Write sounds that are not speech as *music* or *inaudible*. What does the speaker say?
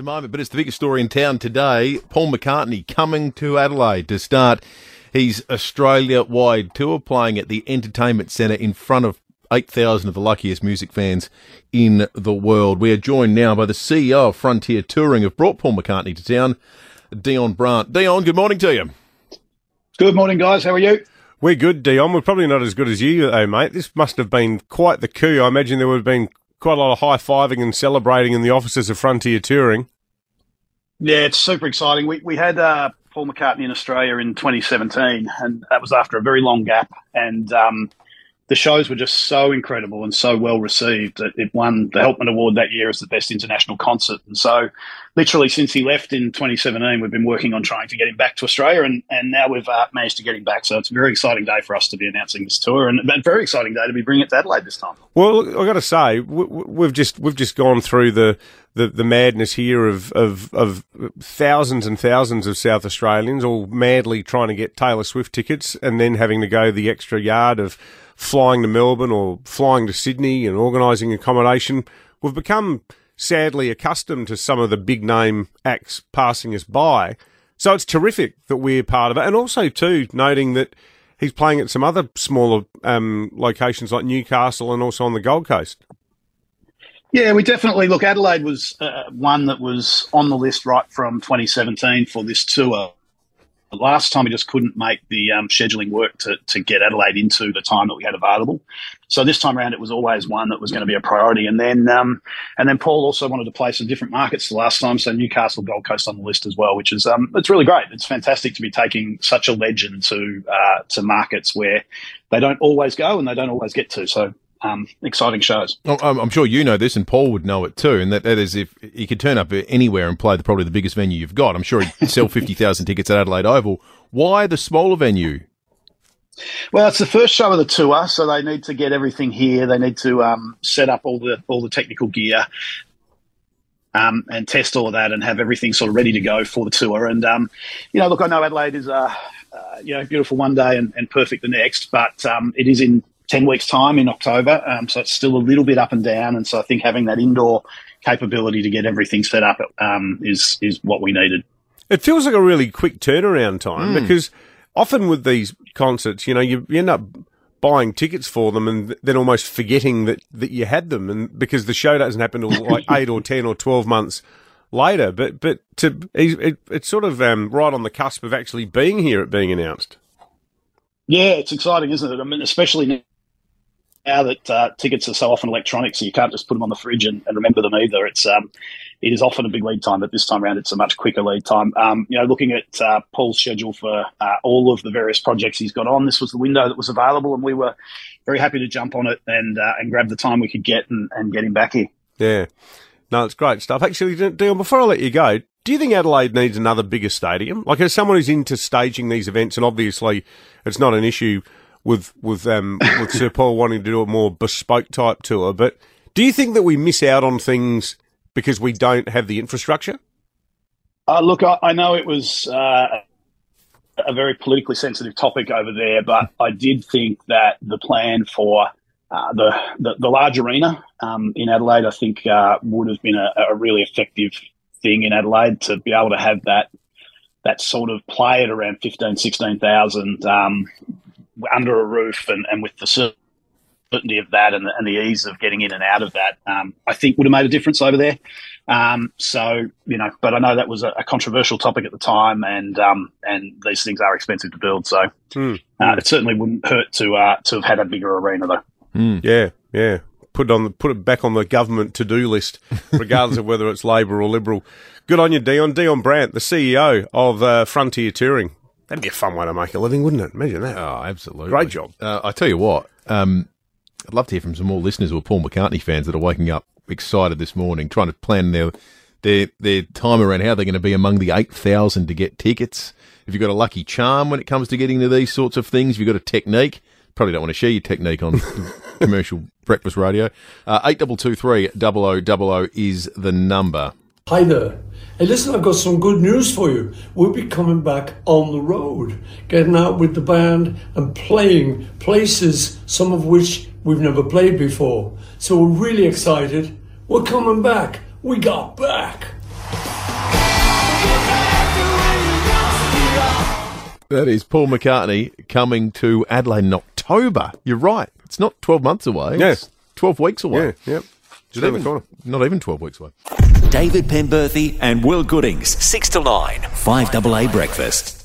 a moment, but it's the biggest story in town today. Paul McCartney coming to Adelaide to start his Australia wide tour, playing at the Entertainment Centre in front of 8,000 of the luckiest music fans in the world. We are joined now by the CEO of Frontier Touring, have brought Paul McCartney to town, Dion Brant. Dion, good morning to you. Good morning, guys. How are you? We're good, Dion. We're probably not as good as you, though, mate. This must have been quite the coup. I imagine there would have been quite a lot of high fiving and celebrating in the offices of Frontier Touring. Yeah, it's super exciting. We we had uh, Paul McCartney in Australia in 2017, and that was after a very long gap. And um, the shows were just so incredible and so well received. that it won the Helpman Award that year as the best international concert. And so, literally, since he left in 2017, we've been working on trying to get him back to Australia, and, and now we've uh, managed to get him back. So it's a very exciting day for us to be announcing this tour, and a very exciting day to be bringing it to Adelaide this time. Well, I've got to say, we've just we've just gone through the. The, the madness here of, of, of thousands and thousands of South Australians all madly trying to get Taylor Swift tickets and then having to go the extra yard of flying to Melbourne or flying to Sydney and organising accommodation. We've become sadly accustomed to some of the big name acts passing us by. So it's terrific that we're part of it. And also, too, noting that he's playing at some other smaller um, locations like Newcastle and also on the Gold Coast. Yeah, we definitely look. Adelaide was uh, one that was on the list right from 2017 for this tour last time we just couldn't make the um, scheduling work to, to get Adelaide into the time that we had available. So this time around, it was always one that was going to be a priority. And then, um, and then Paul also wanted to play some different markets the last time. So Newcastle, Gold Coast on the list as well, which is um, it's really great. It's fantastic to be taking such a legend to uh, to markets where they don't always go and they don't always get to. So um, exciting shows. I'm sure you know this, and Paul would know it too. And that, that is, if he could turn up anywhere and play the probably the biggest venue you've got, I'm sure he'd *laughs* sell fifty thousand tickets at Adelaide Oval. Why the smaller venue? Well, it's the first show of the tour, so they need to get everything here. They need to um, set up all the all the technical gear. Um, and test all of that and have everything sort of ready to go for the tour. And, um, you know, look, I know Adelaide is, uh, uh, you know, beautiful one day and, and perfect the next, but um, it is in 10 weeks' time in October. Um, so it's still a little bit up and down. And so I think having that indoor capability to get everything set up um, is, is what we needed. It feels like a really quick turnaround time mm. because often with these concerts, you know, you, you end up buying tickets for them and then almost forgetting that, that you had them. And because the show doesn't happen until like *laughs* eight or 10 or 12 months later. But, but to, it, it's sort of um, right on the cusp of actually being here at being announced. Yeah, it's exciting, isn't it? I mean, especially now that uh, tickets are so often electronic, so you can't just put them on the fridge and, and remember them either. It's um, it is often a big lead time, but this time around it's a much quicker lead time. Um, you know, looking at uh, Paul's schedule for uh, all of the various projects he's got on, this was the window that was available, and we were very happy to jump on it and uh, and grab the time we could get and, and get him back here. Yeah, no, it's great stuff. Actually, Dion, before I let you go, do you think Adelaide needs another bigger stadium? Like, as someone who's into staging these events, and obviously it's not an issue with with um with Sir Paul wanting to do a more bespoke type tour. But do you think that we miss out on things because we don't have the infrastructure? Uh, look, I, I, know it was uh, a very politically sensitive topic over there, but I did think that the plan for uh, the, the, the large arena um, in Adelaide, I think, uh, would have been a, a, really effective thing in Adelaide to be able to have that that sort of play at around 15, 16,000 um, under a roof and, and with the certainty of that and the, and the ease of getting in and out of that, um, I think would have made a difference over there. Um, so you know, but I know that was a, a controversial topic at the time, and um, and these things are expensive to build. So mm. Uh, it certainly wouldn't hurt to uh, to have had a bigger arena, though. Mm. Yeah, yeah. Put it on the, put it back on the government to do list, *laughs* regardless of whether it's Labor or Liberal. Good on you, Dion. Dion Brant, the CEO of uh, Frontier Touring. That'd be a fun way to make a living, wouldn't it? Imagine that. Oh, absolutely. Great job. Uh, I tell you what, um, I'd love to hear from some more listeners who are Paul McCartney fans that are waking up excited this morning, trying to plan their their their time around how they're going to be among the eight thousand to get tickets. If you've got a lucky charm when it comes to getting to these sorts of things, if you've got a technique, probably don't want to share your technique on *laughs* commercial breakfast radio. Uh, eight double two three double o double o is the number. Hi there. Hey, listen, I've got some good news for you. We'll be coming back on the road, getting out with the band and playing places, some of which we've never played before. So we're really excited. We're coming back. We got back. That is Paul McCartney coming to Adelaide in October. You're right. It's not 12 months away. Yes. Yeah. 12 weeks away. Yeah. Just Not around the even, corner. not even 12 weeks away. David Penberthy and Will Goodings, 6 to 9, 5AA Breakfast.